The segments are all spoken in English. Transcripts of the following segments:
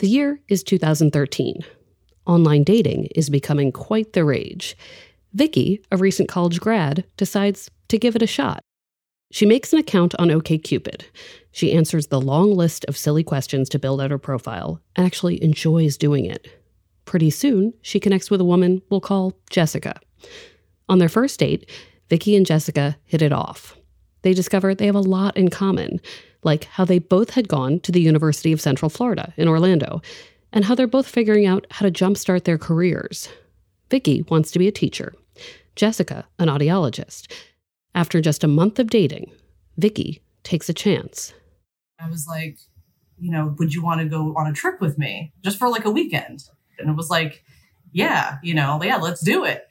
The year is 2013. Online dating is becoming quite the rage. Vicki, a recent college grad, decides to give it a shot. She makes an account on OKCupid. She answers the long list of silly questions to build out her profile and actually enjoys doing it. Pretty soon, she connects with a woman we'll call Jessica. On their first date, Vicki and Jessica hit it off. They discover they have a lot in common, like how they both had gone to the University of Central Florida in Orlando, and how they're both figuring out how to jumpstart their careers. Vicki wants to be a teacher, Jessica, an audiologist. After just a month of dating, Vicki takes a chance. I was like, you know, would you want to go on a trip with me just for like a weekend? And it was like, yeah, you know, yeah, let's do it.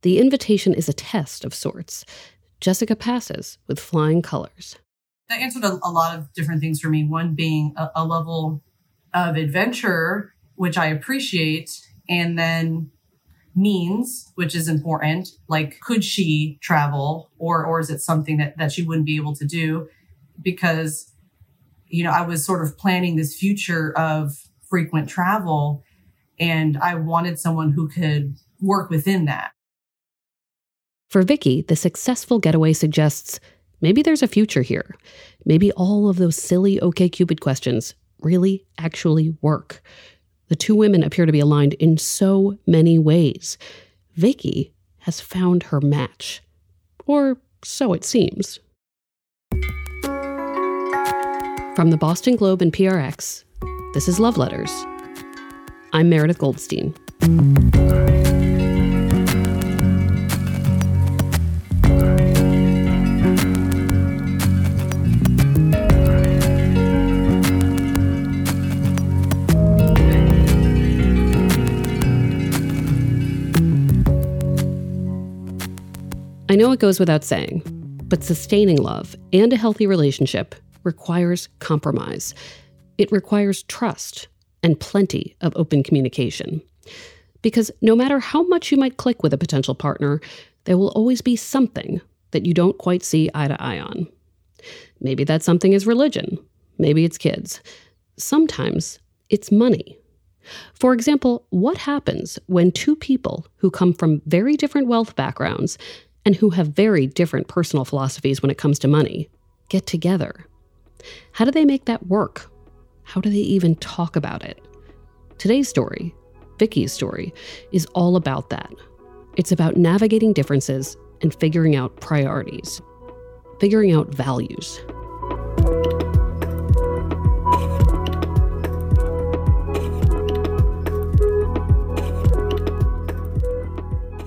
The invitation is a test of sorts. Jessica passes with flying colors that answered a, a, lot of different things for me. One being a, a level of adventure, which I appreciate, and then means, which is important. Like, could she travel or, or is it something that, that she wouldn't be able to do? Because, you know, I was sort of planning this future of frequent travel and I wanted someone who could work within that. For Vicki, the successful getaway suggests maybe there's a future here. Maybe all of those silly OKCupid questions really actually work. The two women appear to be aligned in so many ways. Vicki has found her match. Or so it seems. From the Boston Globe and PRX, this is Love Letters. I'm Meredith Goldstein. Know it goes without saying, but sustaining love and a healthy relationship requires compromise. It requires trust and plenty of open communication. Because no matter how much you might click with a potential partner, there will always be something that you don't quite see eye to eye on. Maybe that something is religion. Maybe it's kids. Sometimes it's money. For example, what happens when two people who come from very different wealth backgrounds and who have very different personal philosophies when it comes to money get together. How do they make that work? How do they even talk about it? Today's story, Vicki's story, is all about that. It's about navigating differences and figuring out priorities, figuring out values.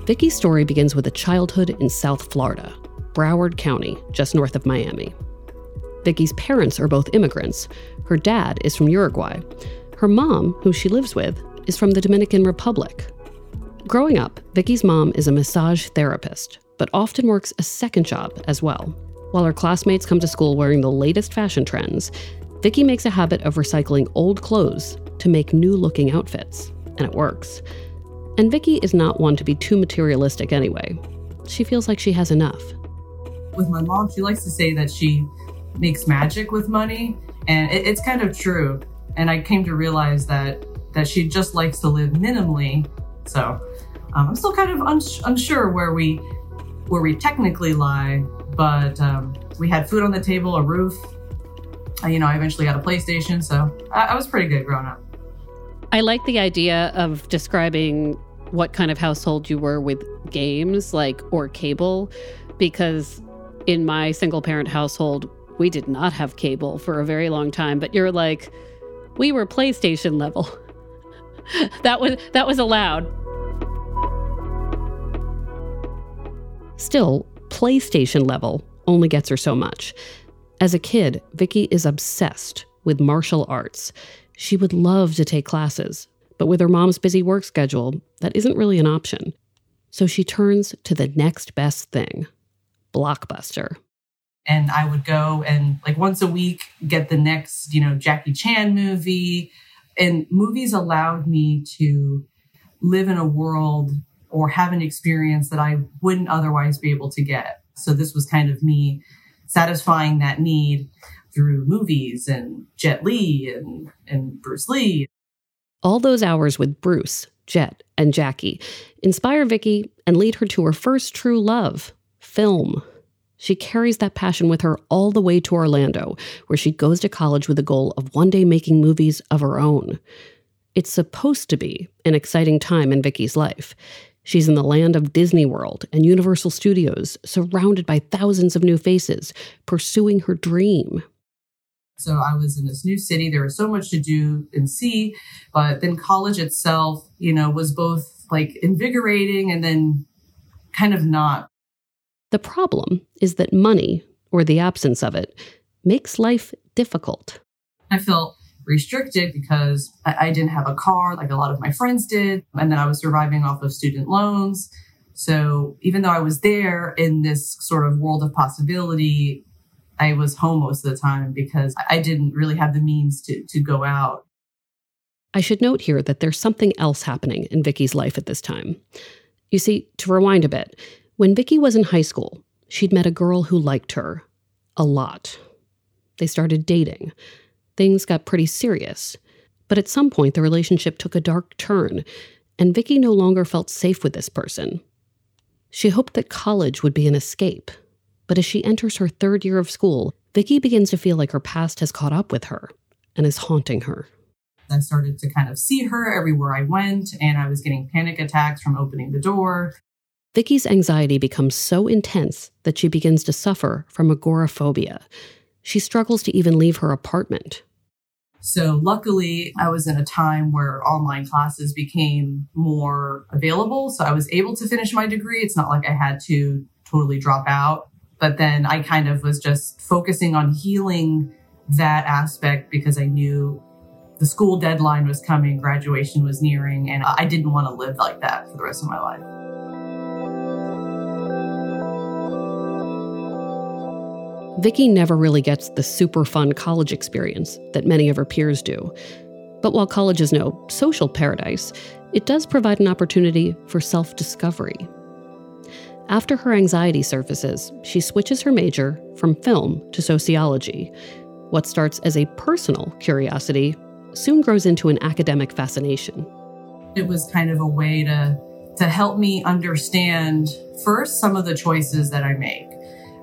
Vicki's story begins with a childhood in South Florida, Broward County, just north of Miami. Vicki's parents are both immigrants. Her dad is from Uruguay. Her mom, who she lives with, is from the Dominican Republic. Growing up, Vicki's mom is a massage therapist, but often works a second job as well. While her classmates come to school wearing the latest fashion trends, Vicki makes a habit of recycling old clothes to make new-looking outfits, and it works. And Vicki is not one to be too materialistic anyway. She feels like she has enough. With my mom, she likes to say that she makes magic with money, and it, it's kind of true. And I came to realize that that she just likes to live minimally. So um, I'm still kind of uns- unsure where we where we technically lie, but um, we had food on the table, a roof. Uh, you know, I eventually got a PlayStation, so I, I was pretty good growing up. I like the idea of describing what kind of household you were with games, like, or cable, because in my single parent household, we did not have cable for a very long time, but you're like, we were PlayStation level. that was that was allowed. Still, PlayStation level only gets her so much. As a kid, Vicki is obsessed with martial arts. She would love to take classes, but with her mom's busy work schedule, that isn't really an option. So she turns to the next best thing Blockbuster. And I would go and, like, once a week, get the next, you know, Jackie Chan movie. And movies allowed me to live in a world or have an experience that I wouldn't otherwise be able to get. So this was kind of me satisfying that need through movies and Jet Li and, and Bruce Lee. All those hours with Bruce, Jet, and Jackie inspire Vicki and lead her to her first true love, film. She carries that passion with her all the way to Orlando, where she goes to college with the goal of one day making movies of her own. It's supposed to be an exciting time in Vicki's life. She's in the land of Disney World and Universal Studios, surrounded by thousands of new faces, pursuing her dream. So I was in this new city. There was so much to do and see, but then college itself, you know, was both like invigorating and then kind of not. The problem is that money, or the absence of it, makes life difficult. I felt restricted because I, I didn't have a car like a lot of my friends did. And then I was surviving off of student loans. So even though I was there in this sort of world of possibility, I was home most of the time because I didn't really have the means to, to go out. I should note here that there's something else happening in Vicki's life at this time. You see, to rewind a bit, when Vicki was in high school, she'd met a girl who liked her a lot. They started dating. Things got pretty serious. But at some point, the relationship took a dark turn, and Vicki no longer felt safe with this person. She hoped that college would be an escape, but as she enters her third year of school, Vicki begins to feel like her past has caught up with her and is haunting her. I started to kind of see her everywhere I went, and I was getting panic attacks from opening the door. Vicki's anxiety becomes so intense that she begins to suffer from agoraphobia. She struggles to even leave her apartment. So, luckily, I was in a time where online classes became more available. So, I was able to finish my degree. It's not like I had to totally drop out. But then I kind of was just focusing on healing that aspect because I knew the school deadline was coming, graduation was nearing, and I didn't want to live like that for the rest of my life. Vicki never really gets the super fun college experience that many of her peers do. But while college is no social paradise, it does provide an opportunity for self discovery. After her anxiety surfaces, she switches her major from film to sociology. What starts as a personal curiosity soon grows into an academic fascination. It was kind of a way to, to help me understand first some of the choices that I make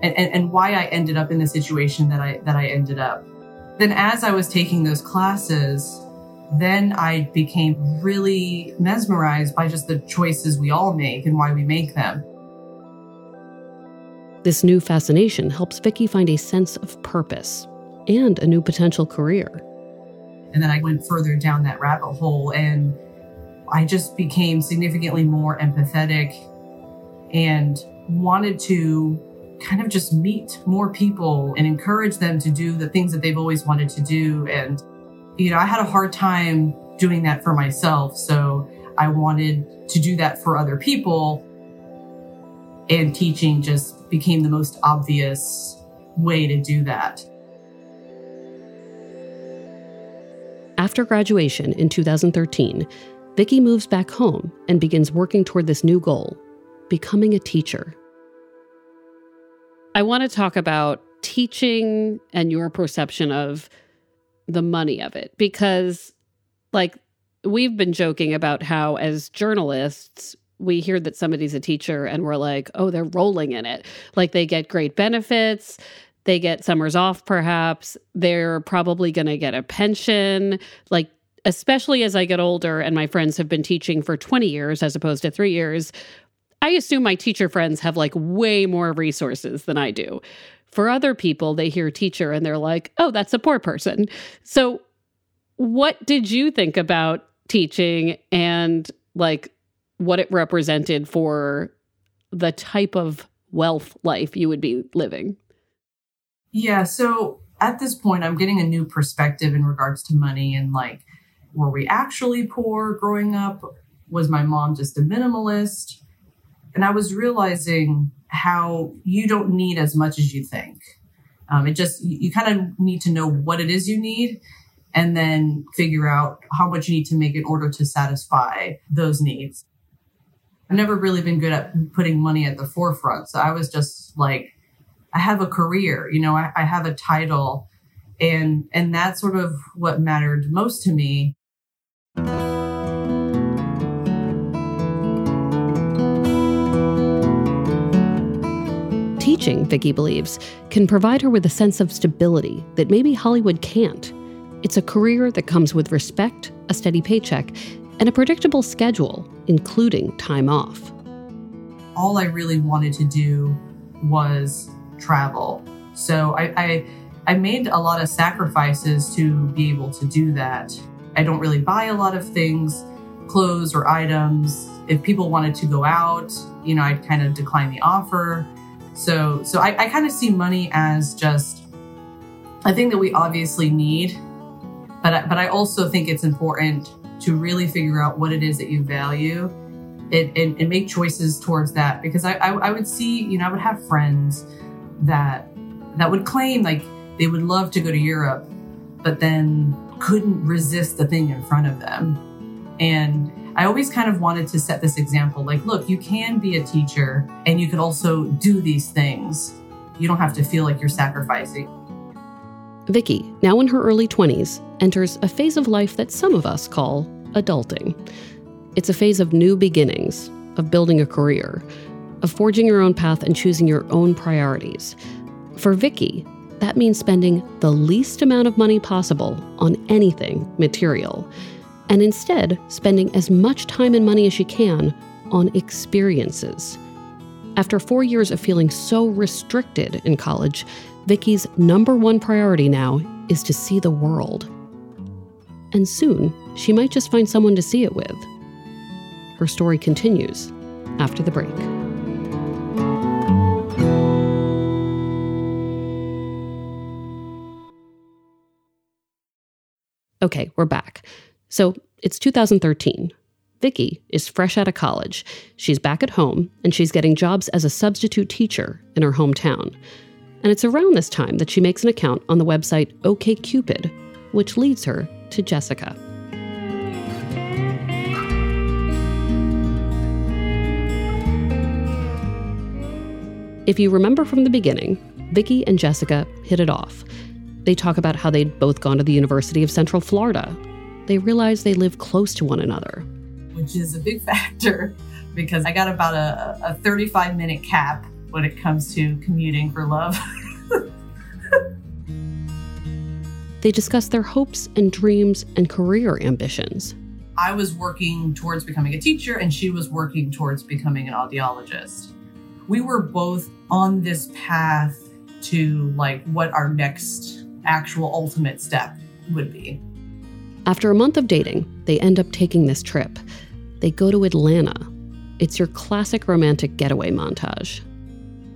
and, and, and why I ended up in the situation that I that I ended up. Then as I was taking those classes, then I became really mesmerized by just the choices we all make and why we make them. This new fascination helps Vicki find a sense of purpose and a new potential career. And then I went further down that rabbit hole and I just became significantly more empathetic and wanted to kind of just meet more people and encourage them to do the things that they've always wanted to do. And, you know, I had a hard time doing that for myself. So I wanted to do that for other people. And teaching just became the most obvious way to do that. After graduation in 2013, Vicki moves back home and begins working toward this new goal becoming a teacher. I want to talk about teaching and your perception of the money of it because, like, we've been joking about how, as journalists, we hear that somebody's a teacher and we're like, oh, they're rolling in it. Like, they get great benefits. They get summers off, perhaps. They're probably going to get a pension. Like, especially as I get older and my friends have been teaching for 20 years as opposed to three years, I assume my teacher friends have like way more resources than I do. For other people, they hear teacher and they're like, oh, that's a poor person. So, what did you think about teaching and like what it represented for the type of wealth life you would be living? Yeah. So at this point, I'm getting a new perspective in regards to money and like, were we actually poor growing up? Was my mom just a minimalist? And I was realizing how you don't need as much as you think. Um, it just, you, you kind of need to know what it is you need and then figure out how much you need to make in order to satisfy those needs. I've never really been good at putting money at the forefront. So I was just like, I have a career, you know, I, I have a title and and that's sort of what mattered most to me. Teaching, Vicki believes, can provide her with a sense of stability that maybe Hollywood can't. It's a career that comes with respect, a steady paycheck, and a predictable schedule, including time off. All I really wanted to do was travel. So I, I, I made a lot of sacrifices to be able to do that. I don't really buy a lot of things, clothes or items. If people wanted to go out, you know, I'd kind of decline the offer. So, so I, I kind of see money as just a thing that we obviously need, but but I also think it's important to really figure out what it is that you value and, and, and make choices towards that. Because I, I, I would see, you know, I would have friends that that would claim like they would love to go to Europe, but then couldn't resist the thing in front of them. And I always kind of wanted to set this example like, look, you can be a teacher and you could also do these things. You don't have to feel like you're sacrificing. Vicki, now in her early 20s, enters a phase of life that some of us call adulting. It's a phase of new beginnings, of building a career, of forging your own path and choosing your own priorities. For Vicki, that means spending the least amount of money possible on anything material and instead spending as much time and money as she can on experiences. After four years of feeling so restricted in college, Vicki's number one priority now is to see the world. And soon, she might just find someone to see it with. Her story continues after the break. Okay, we're back. So it's 2013. Vicki is fresh out of college. She's back at home and she's getting jobs as a substitute teacher in her hometown. And it's around this time that she makes an account on the website OKCupid, which leads her to Jessica. If you remember from the beginning, Vicki and Jessica hit it off. They talk about how they'd both gone to the University of Central Florida they realize they live close to one another. Which is a big factor because I got about a, a 35 minute cap when it comes to commuting for love. they discuss their hopes and dreams and career ambitions. I was working towards becoming a teacher, and she was working towards becoming an audiologist. We were both on this path to like what our next actual ultimate step would be. After a month of dating, they end up taking this trip. They go to Atlanta. It's your classic romantic getaway montage.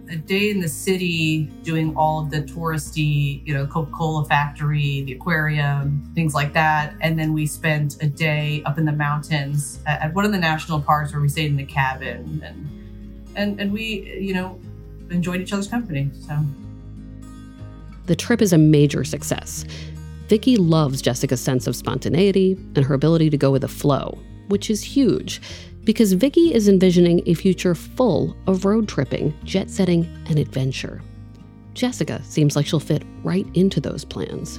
A day in the city doing all of the touristy, you know, Coca Cola factory, the aquarium, things like that. And then we spent a day up in the mountains at, one of the national parks where we stayed in a cabin and and and we, you know, enjoyed each other's company. So the trip is a major success. Vicki loves Jessica's sense of spontaneity and her ability to go with the flow, which is huge because Vicki is envisioning a future full of road tripping, jet setting, and adventure. Jessica seems like she'll fit right into those plans.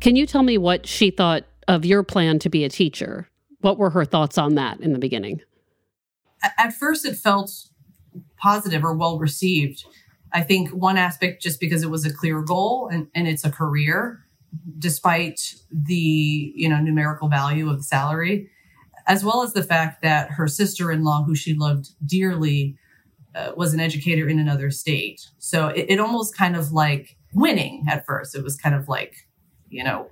Can you tell me what she thought of your plan to be a teacher? What were her thoughts on that in the beginning? At first, it felt positive or well received. I think one aspect, just because it was a clear goal and, and it's a career, despite the you know numerical value of the salary, as well as the fact that her sister-in-law, who she loved dearly, uh, was an educator in another state. So it, it almost kind of like winning at first. It was kind of like, you know,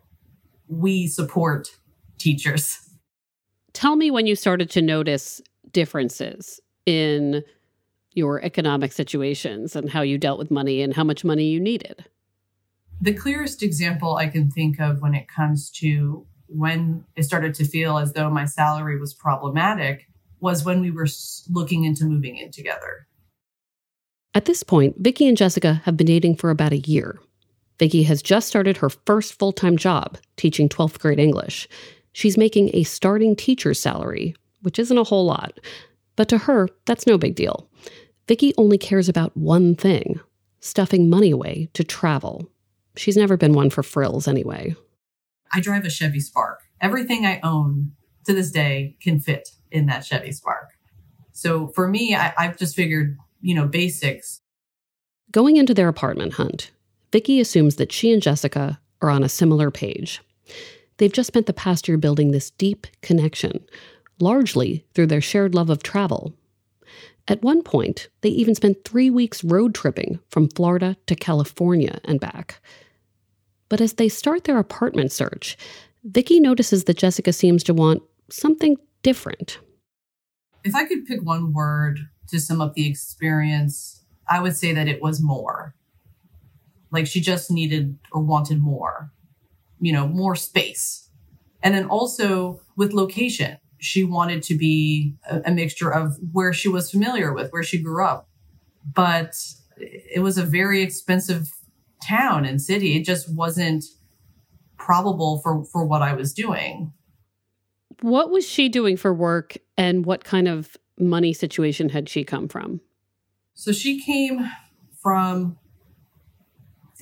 we support teachers. Tell me when you started to notice differences in your economic situations and how you dealt with money and how much money you needed. The clearest example I can think of when it comes to when it started to feel as though my salary was problematic was when we were looking into moving in together. At this point, Vicki and Jessica have been dating for about a year. Vicki has just started her first full time job, teaching 12th grade English. She's making a starting teacher's salary, which isn't a whole lot. But to her, that's no big deal. Vicki only cares about one thing stuffing money away to travel. She's never been one for frills anyway. I drive a Chevy Spark. Everything I own to this day can fit in that Chevy Spark. So for me, I, I've just figured, you know, basics. Going into their apartment hunt, Vicki assumes that she and Jessica are on a similar page. They've just spent the past year building this deep connection, largely through their shared love of travel. At one point, they even spent three weeks road tripping from Florida to California and back. But as they start their apartment search, Vicki notices that Jessica seems to want something different. If I could pick one word to sum up the experience, I would say that it was more. Like she just needed or wanted more, you know, more space. And then also with location, she wanted to be a, a mixture of where she was familiar with, where she grew up. But it was a very expensive town and city. It just wasn't probable for, for what I was doing. What was she doing for work and what kind of money situation had she come from? So she came from,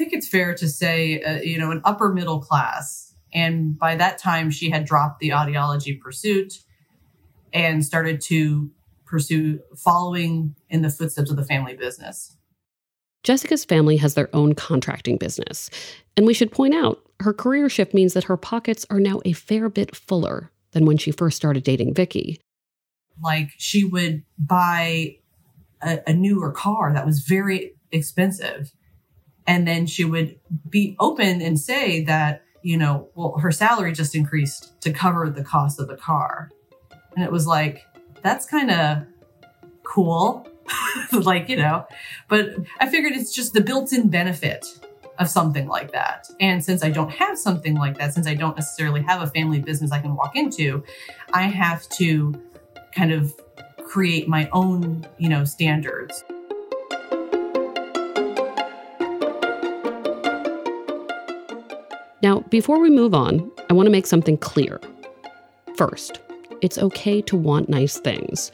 think it's fair to say, uh, you know, an upper middle class. And by that time, she had dropped the audiology pursuit and started to pursue following in the footsteps of the family business. Jessica's family has their own contracting business. And we should point out, her career shift means that her pockets are now a fair bit fuller than when she first started dating Vicki. Like she would buy a, a newer car that was very expensive. And then she would be open and say that, you know, well, her salary just increased to cover the cost of the car. And it was like, that's kind of cool. like, you know, but I figured it's just the built in benefit of something like that. And since I don't have something like that, since I don't necessarily have a family business I can walk into, I have to kind of create my own, you know, standards. Now, before we move on, I want to make something clear. First, it's okay to want nice things.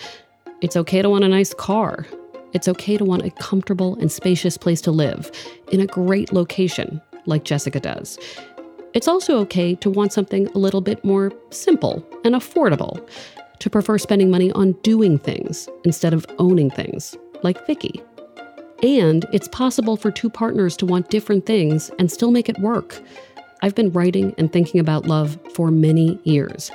It's okay to want a nice car. It's okay to want a comfortable and spacious place to live in a great location, like Jessica does. It's also okay to want something a little bit more simple and affordable, to prefer spending money on doing things instead of owning things, like Vicki. And it's possible for two partners to want different things and still make it work. I've been writing and thinking about love for many years,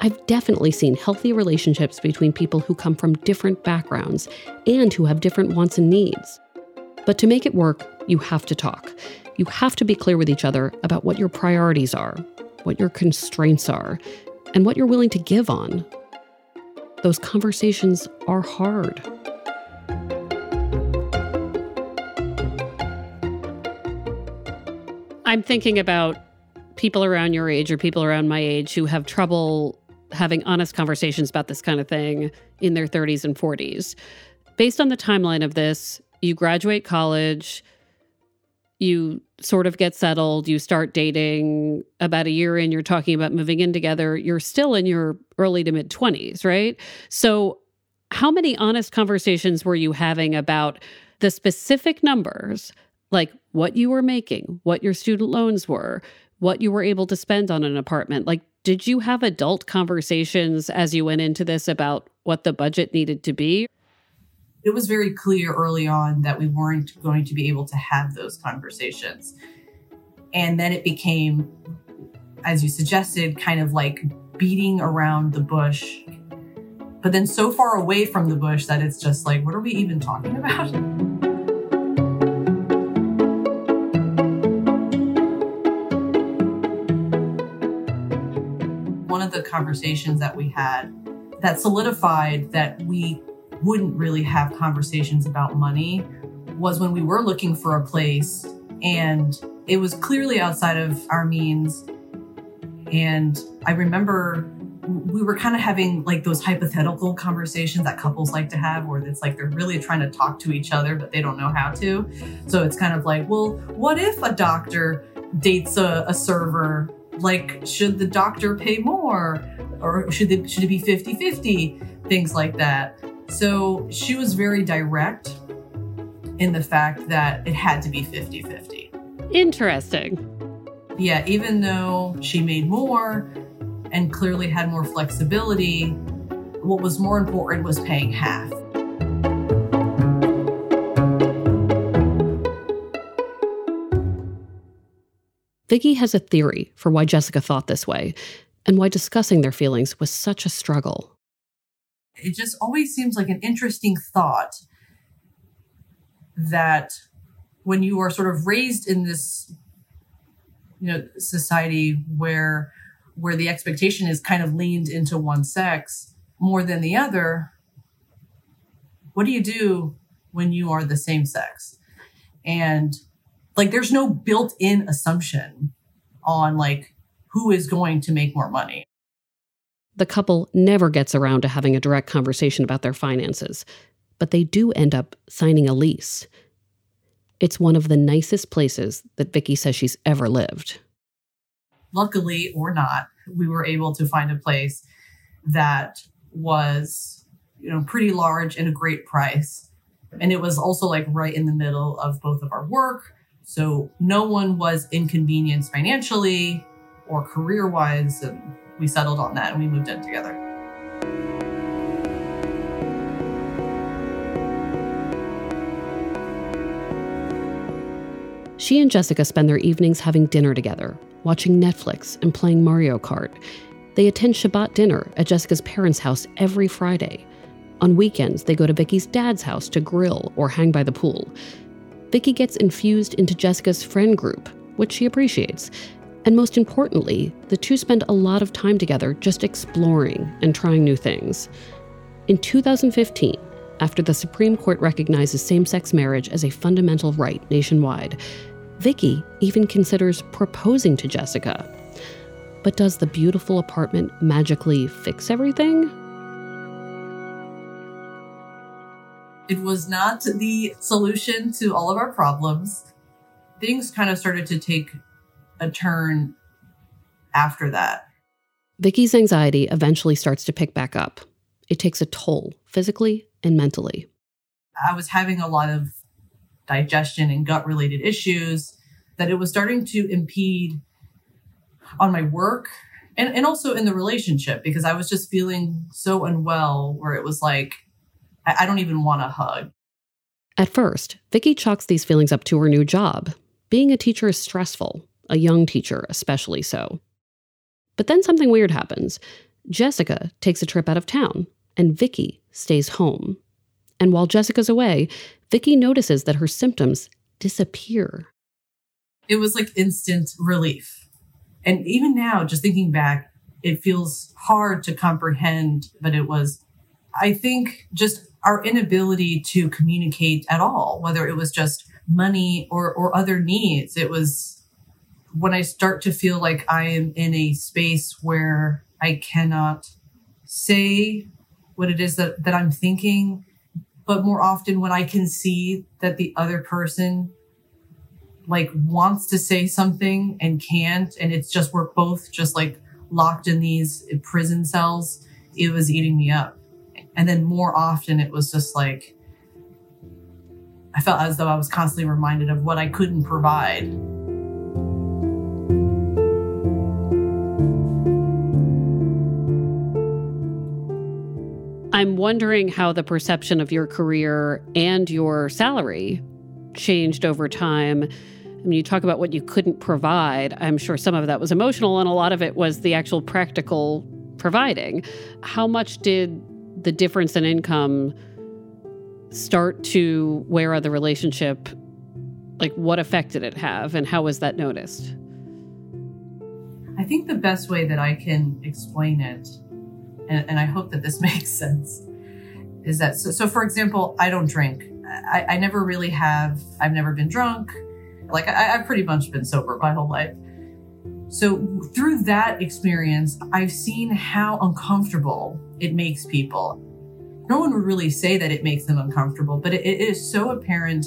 I've definitely seen healthy relationships between people who come from different backgrounds and who have different wants and needs. But to make it work, you have to talk. You have to be clear with each other about what your priorities are, what your constraints are, and what you're willing to give on. Those conversations are hard. I'm thinking about people around your age or people around my age who have trouble having honest conversations about this kind of thing in their 30s and 40s. Based on the timeline of this, you graduate college, you sort of get settled, you start dating. About a year in, you're talking about moving in together. You're still in your early to mid 20s, right? So, how many honest conversations were you having about the specific numbers, like what you were making, what your student loans were, what you were able to spend on an apartment? Like, did you have adult conversations as you went into this about what the budget needed to be? It was very clear early on that we weren't going to be able to have those conversations. And then it became, as you suggested, kind of like beating around the bush, but then so far away from the bush that it's just like, what are we even talking about? Of the conversations that we had that solidified that we wouldn't really have conversations about money was when we were looking for a place and it was clearly outside of our means. And I remember we were kind of having like those hypothetical conversations that couples like to have where it's like they're really trying to talk to each other but they don't know how to so it's kind of like well what if a doctor dates a, a server like should the doctor pay more or should it should it be 50-50 things like that so she was very direct in the fact that it had to be 50-50 interesting yeah even though she made more and clearly had more flexibility. What was more important was paying half. Vicki has a theory for why Jessica thought this way and why discussing their feelings was such a struggle. It just always seems like an interesting thought that when you are sort of raised in this you know society where where the expectation is kind of leaned into one sex more than the other, what do you do when you are the same sex? And like there's no built-in assumption on like who is going to make more money. The couple never gets around to having a direct conversation about their finances, but they do end up signing a lease. It's one of the nicest places that Vicki says she's ever lived luckily or not, we were able to find a place that was, you know, pretty large and a great price. And it was also like right in the middle of both of our work. So no one was inconvenienced financially or career wise. And we settled on that and we moved in together. She and Jessica spend their evenings having dinner together, watching Netflix and playing Mario Kart. They attend Shabbat dinner at Jessica's parents' house every Friday. On weekends, they go to Vicki's dad's house to grill or hang by the pool. Vicki gets infused into Jessica's friend group, which she appreciates. And most importantly, the two spend a lot of time together just exploring and trying new things. In 2015, after the Supreme Court recognizes same sex marriage as a fundamental right nationwide, Vicki even considers proposing to Jessica. But does the beautiful apartment magically fix everything? It was not the solution to all of our problems. Things kind of started to take a turn after that. Vicki's anxiety eventually starts to pick back up. It takes a toll physically and mentally. I was having a lot of digestion and gut related issues, that it was starting to impede on my work and, and also in the relationship because I was just feeling so unwell where it was like, I, I don't even want a hug. At first, Vicki chalks these feelings up to her new job. Being a teacher is stressful, a young teacher especially so. But then something weird happens. Jessica takes a trip out of town, and Vicki stays home. And while Jessica's away, Vicki notices that her symptoms disappear. It was like instant relief. And even now, just thinking back, it feels hard to comprehend, but it was, I think, just our inability to communicate at all, whether it was just money or, or other needs. It was when I start to feel like I am in a space where I cannot say what it is that, that I'm thinking but more often when I can see that the other person like wants to say something and can't, and it's just we're both just like locked in these prison cells, it was eating me up. And then more often it was just like I felt as though I was constantly reminded of what I couldn't provide. I'm wondering how the perception of your career and your salary changed over time. I mean, you talk about what you couldn't provide. I'm sure some of that was emotional, and a lot of it was the actual practical providing. How much did the difference in income start to on the relationship? Like, what effect did it have, and how was that noticed? I think the best way that I can explain it and, and I hope that this makes sense, is that so, so for example, I don't drink. I, I never really have. I've never been drunk. Like I, I've pretty much been sober my whole life. So through that experience, I've seen how uncomfortable it makes people. No one would really say that it makes them uncomfortable, but it, it is so apparent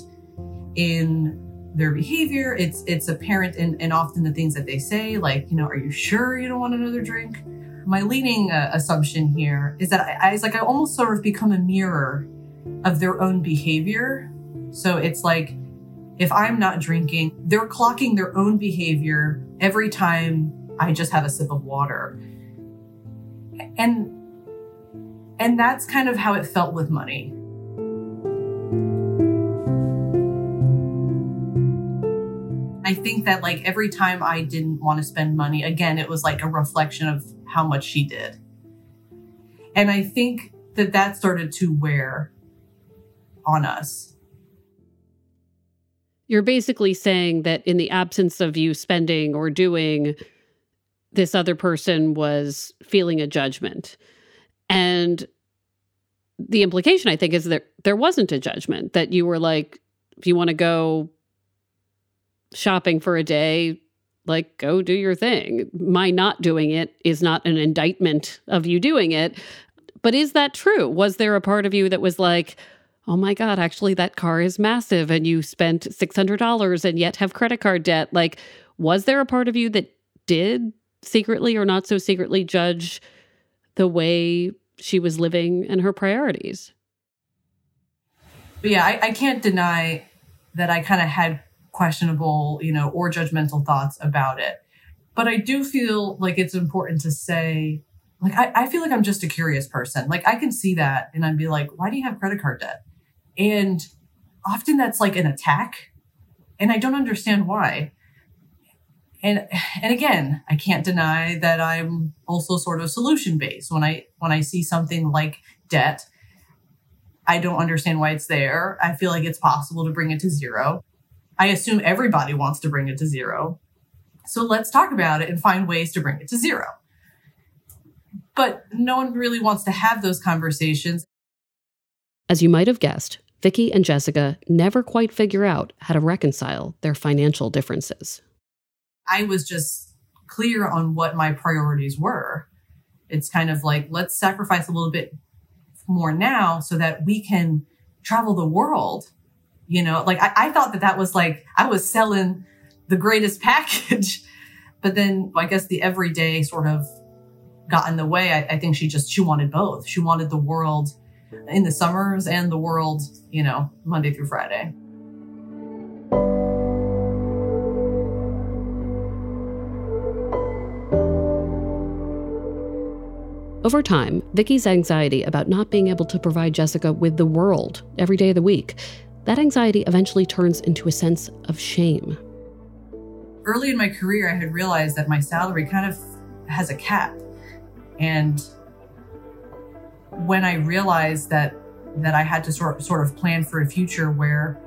in their behavior. It's it's apparent in, in often the things that they say, like, you know, are you sure you don't want another drink? My leading uh, assumption here is that I, I it's like I almost sort of become a mirror of their own behavior. So it's like if I'm not drinking, they're clocking their own behavior every time I just have a sip of water. And and that's kind of how it felt with money. I think that like every time I didn't want to spend money, again, it was like a reflection of how much she did. And I think that that started to wear on us. You're basically saying that in the absence of you spending or doing, this other person was feeling a judgment. And the implication, I think, is that there wasn't a judgment, that you were like, if you want to go shopping for a day, like go do your thing. My not doing it is not an indictment of you doing it. But is that true? Was there a part of you that was like, oh my God, actually, that car is massive and you spent $600 and yet have credit card debt? Like, was there a part of you that did secretly or not so secretly judge the way she was living and her priorities? But yeah, I, I can't deny that I kind of had questionable, you know, or judgmental thoughts about it. But I do feel like it's important to say, like, I, I feel like I'm just a curious person. Like, I can see that and I'd be like, why do you have credit card debt? And often that's like an attack. And I don't understand why. And and again, I can't deny that I'm also sort of solution based. When I when I see something like debt, I don't understand why it's there. I feel like it's possible to bring it to zero. I assume everybody wants to bring it to zero. So let's talk about it and find ways to bring it to zero. But no one really wants to have those conversations. As you might have guessed, Vicki and Jessica never quite figure out how to reconcile their financial differences. I was just clear on what my priorities were. It's kind of like, let's sacrifice a little bit more now so that we can travel the world you know, like I, I thought that that was like, I was selling the greatest package. but then I guess the everyday sort of got in the way. I, I think she just, she wanted both. She wanted the world in the summers and the world, you know, Monday through Friday. Over time, Vicki's anxiety about not being able to provide Jessica with the world every day of the week that anxiety eventually turns into a sense of shame. Early in my career, I had realized that my salary kind of has a cap. And when I realized that that I had to sort sort of plan for a future where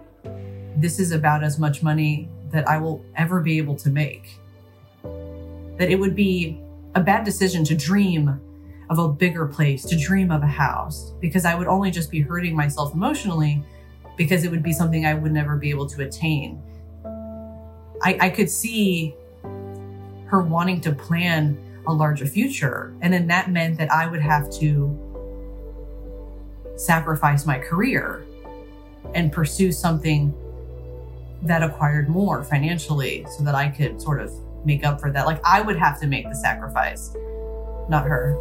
this is about as much money that I will ever be able to make. That it would be a bad decision to dream of a bigger place, to dream of a house, because I would only just be hurting myself emotionally because it would be something I would never be able to attain. I, I could see her wanting to plan a larger future. And then that meant that I would have to sacrifice my career and pursue something that acquired more financially so that I could sort of make up for that. Like I would have to make the sacrifice, not her.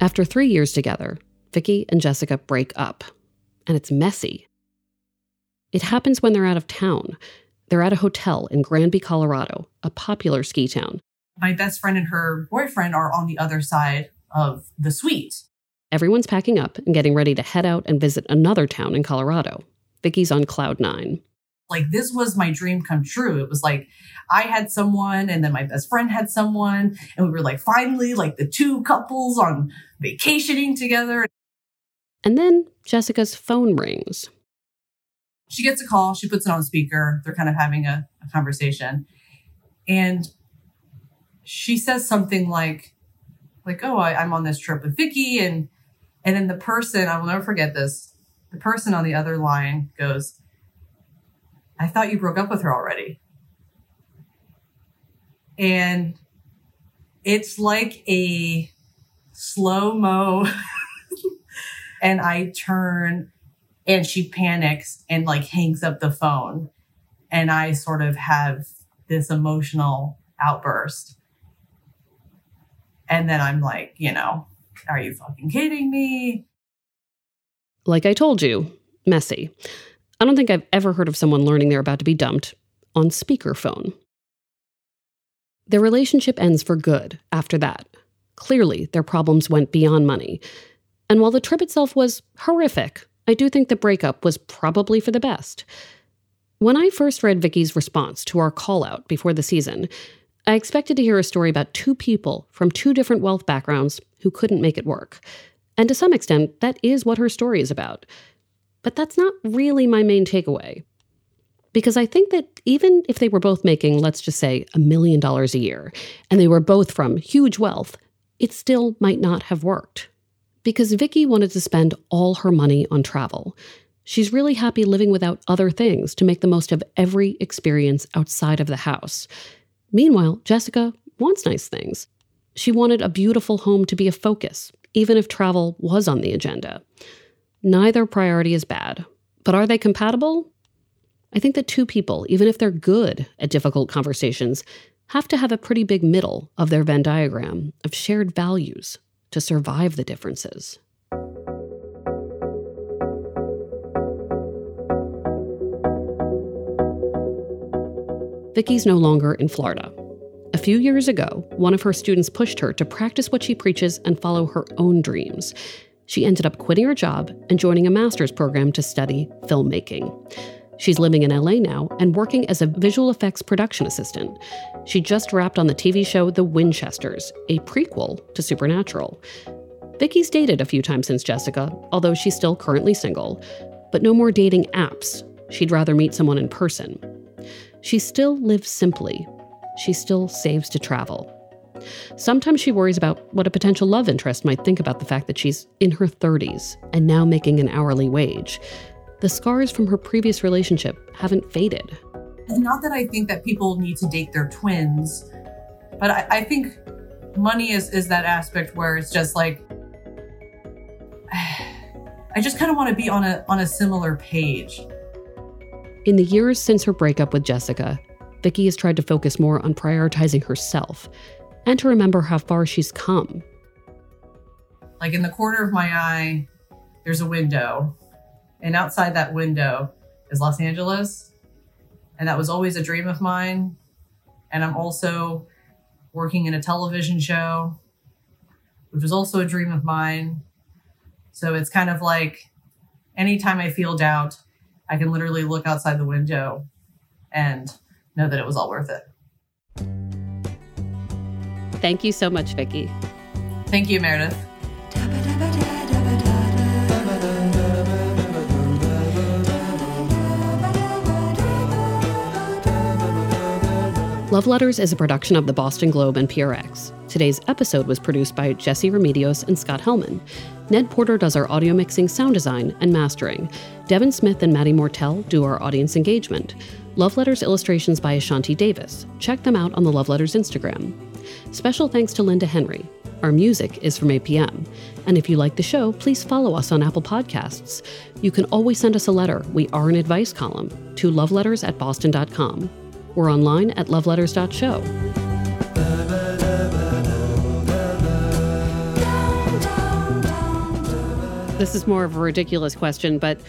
After three years together, Vicki and Jessica break up, and it's messy. It happens when they're out of town. They're at a hotel in Granby, Colorado, a popular ski town. My best friend and her boyfriend are on the other side of the suite. Everyone's packing up and getting ready to head out and visit another town in Colorado. Vicki's on cloud nine like this was my dream come true. It was like I had someone and then my best friend had someone and we were like finally like the two couples on vacationing together. And then Jessica's phone rings. She gets a call, she puts it on speaker. They're kind of having a, a conversation. And she says something like, like, oh, I, I'm on this trip with Vicki. And, and then the person, I will never forget this. The person on the other line goes, I thought you broke up with her already. And it's like a slow mo. and I turn and she panics and like hangs up the phone. And I sort of have this emotional outburst. And then I'm like, you know, are you fucking kidding me? Like I told you, messy. I don't think I've ever heard of someone learning they're about to be dumped on speakerphone. Their relationship ends for good after that. Clearly, their problems went beyond money. And while the trip itself was horrific, I do think the breakup was probably for the best. When I first read Vicki's response to our call out before the season, I expected to hear a story about two people from two different wealth backgrounds who couldn't make it work. And to some extent, that is what her story is about. But that's not really my main takeaway. Because I think that even if they were both making, let's just say, a million dollars a year, and they were both from huge wealth, it still might not have worked. Because Vicki wanted to spend all her money on travel. She's really happy living without other things to make the most of every experience outside of the house. Meanwhile, Jessica wants nice things. She wanted a beautiful home to be a focus, even if travel was on the agenda. Neither priority is bad, but are they compatible? I think that two people, even if they're good at difficult conversations, have to have a pretty big middle of their Venn diagram of shared values to survive the differences. Vicki's no longer in Florida. A few years ago, one of her students pushed her to practice what she preaches and follow her own dreams. She ended up quitting her job and joining a master's program to study filmmaking. She's living in LA now and working as a visual effects production assistant. She just wrapped on the TV show The Winchesters, a prequel to Supernatural. Vicki's dated a few times since Jessica, although she's still currently single, but no more dating apps. She'd rather meet someone in person. She still lives simply. She still saves to travel. Sometimes she worries about what a potential love interest might think about the fact that she's in her 30s and now making an hourly wage. The scars from her previous relationship haven't faded. Not that I think that people need to date their twins, but I, I think money is, is that aspect where it's just like, I just kind of want to be on a on a similar page. In the years since her breakup with Jessica, Vicki has tried to focus more on prioritizing herself and to remember how far she's come. Like in the corner of my eye, there's a window, and outside that window is Los Angeles. And that was always a dream of mine. And I'm also working in a television show, which was also a dream of mine. So it's kind of like anytime I feel doubt, I can literally look outside the window and know that it was all worth it. Thank you so much, Vicki. Thank you, Meredith. Love Letters is a production of the Boston Globe and PRX. Today's episode was produced by Jesse Remedios and Scott Helman. Ned Porter does our audio mixing, sound design, and mastering. Devin Smith and Maddie Mortel do our audience engagement. Love Letters illustrations by Ashanti Davis. Check them out on the Love Letters Instagram. Special thanks to Linda Henry. Our music is from APM. And if you like the show, please follow us on Apple Podcasts. You can always send us a letter. We are an advice column to loveletters at boston.com. We're online at loveletters.show. This is more of a ridiculous question, but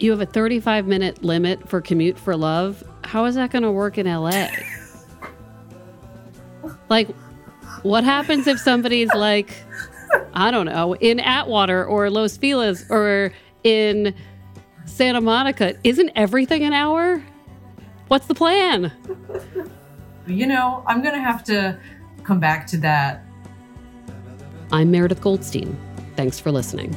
you have a 35 minute limit for commute for love. How is that going to work in LA? Like, what happens if somebody's like, I don't know, in Atwater or Los Feliz or in Santa Monica? Isn't everything an hour? What's the plan? You know, I'm going to have to come back to that. I'm Meredith Goldstein. Thanks for listening.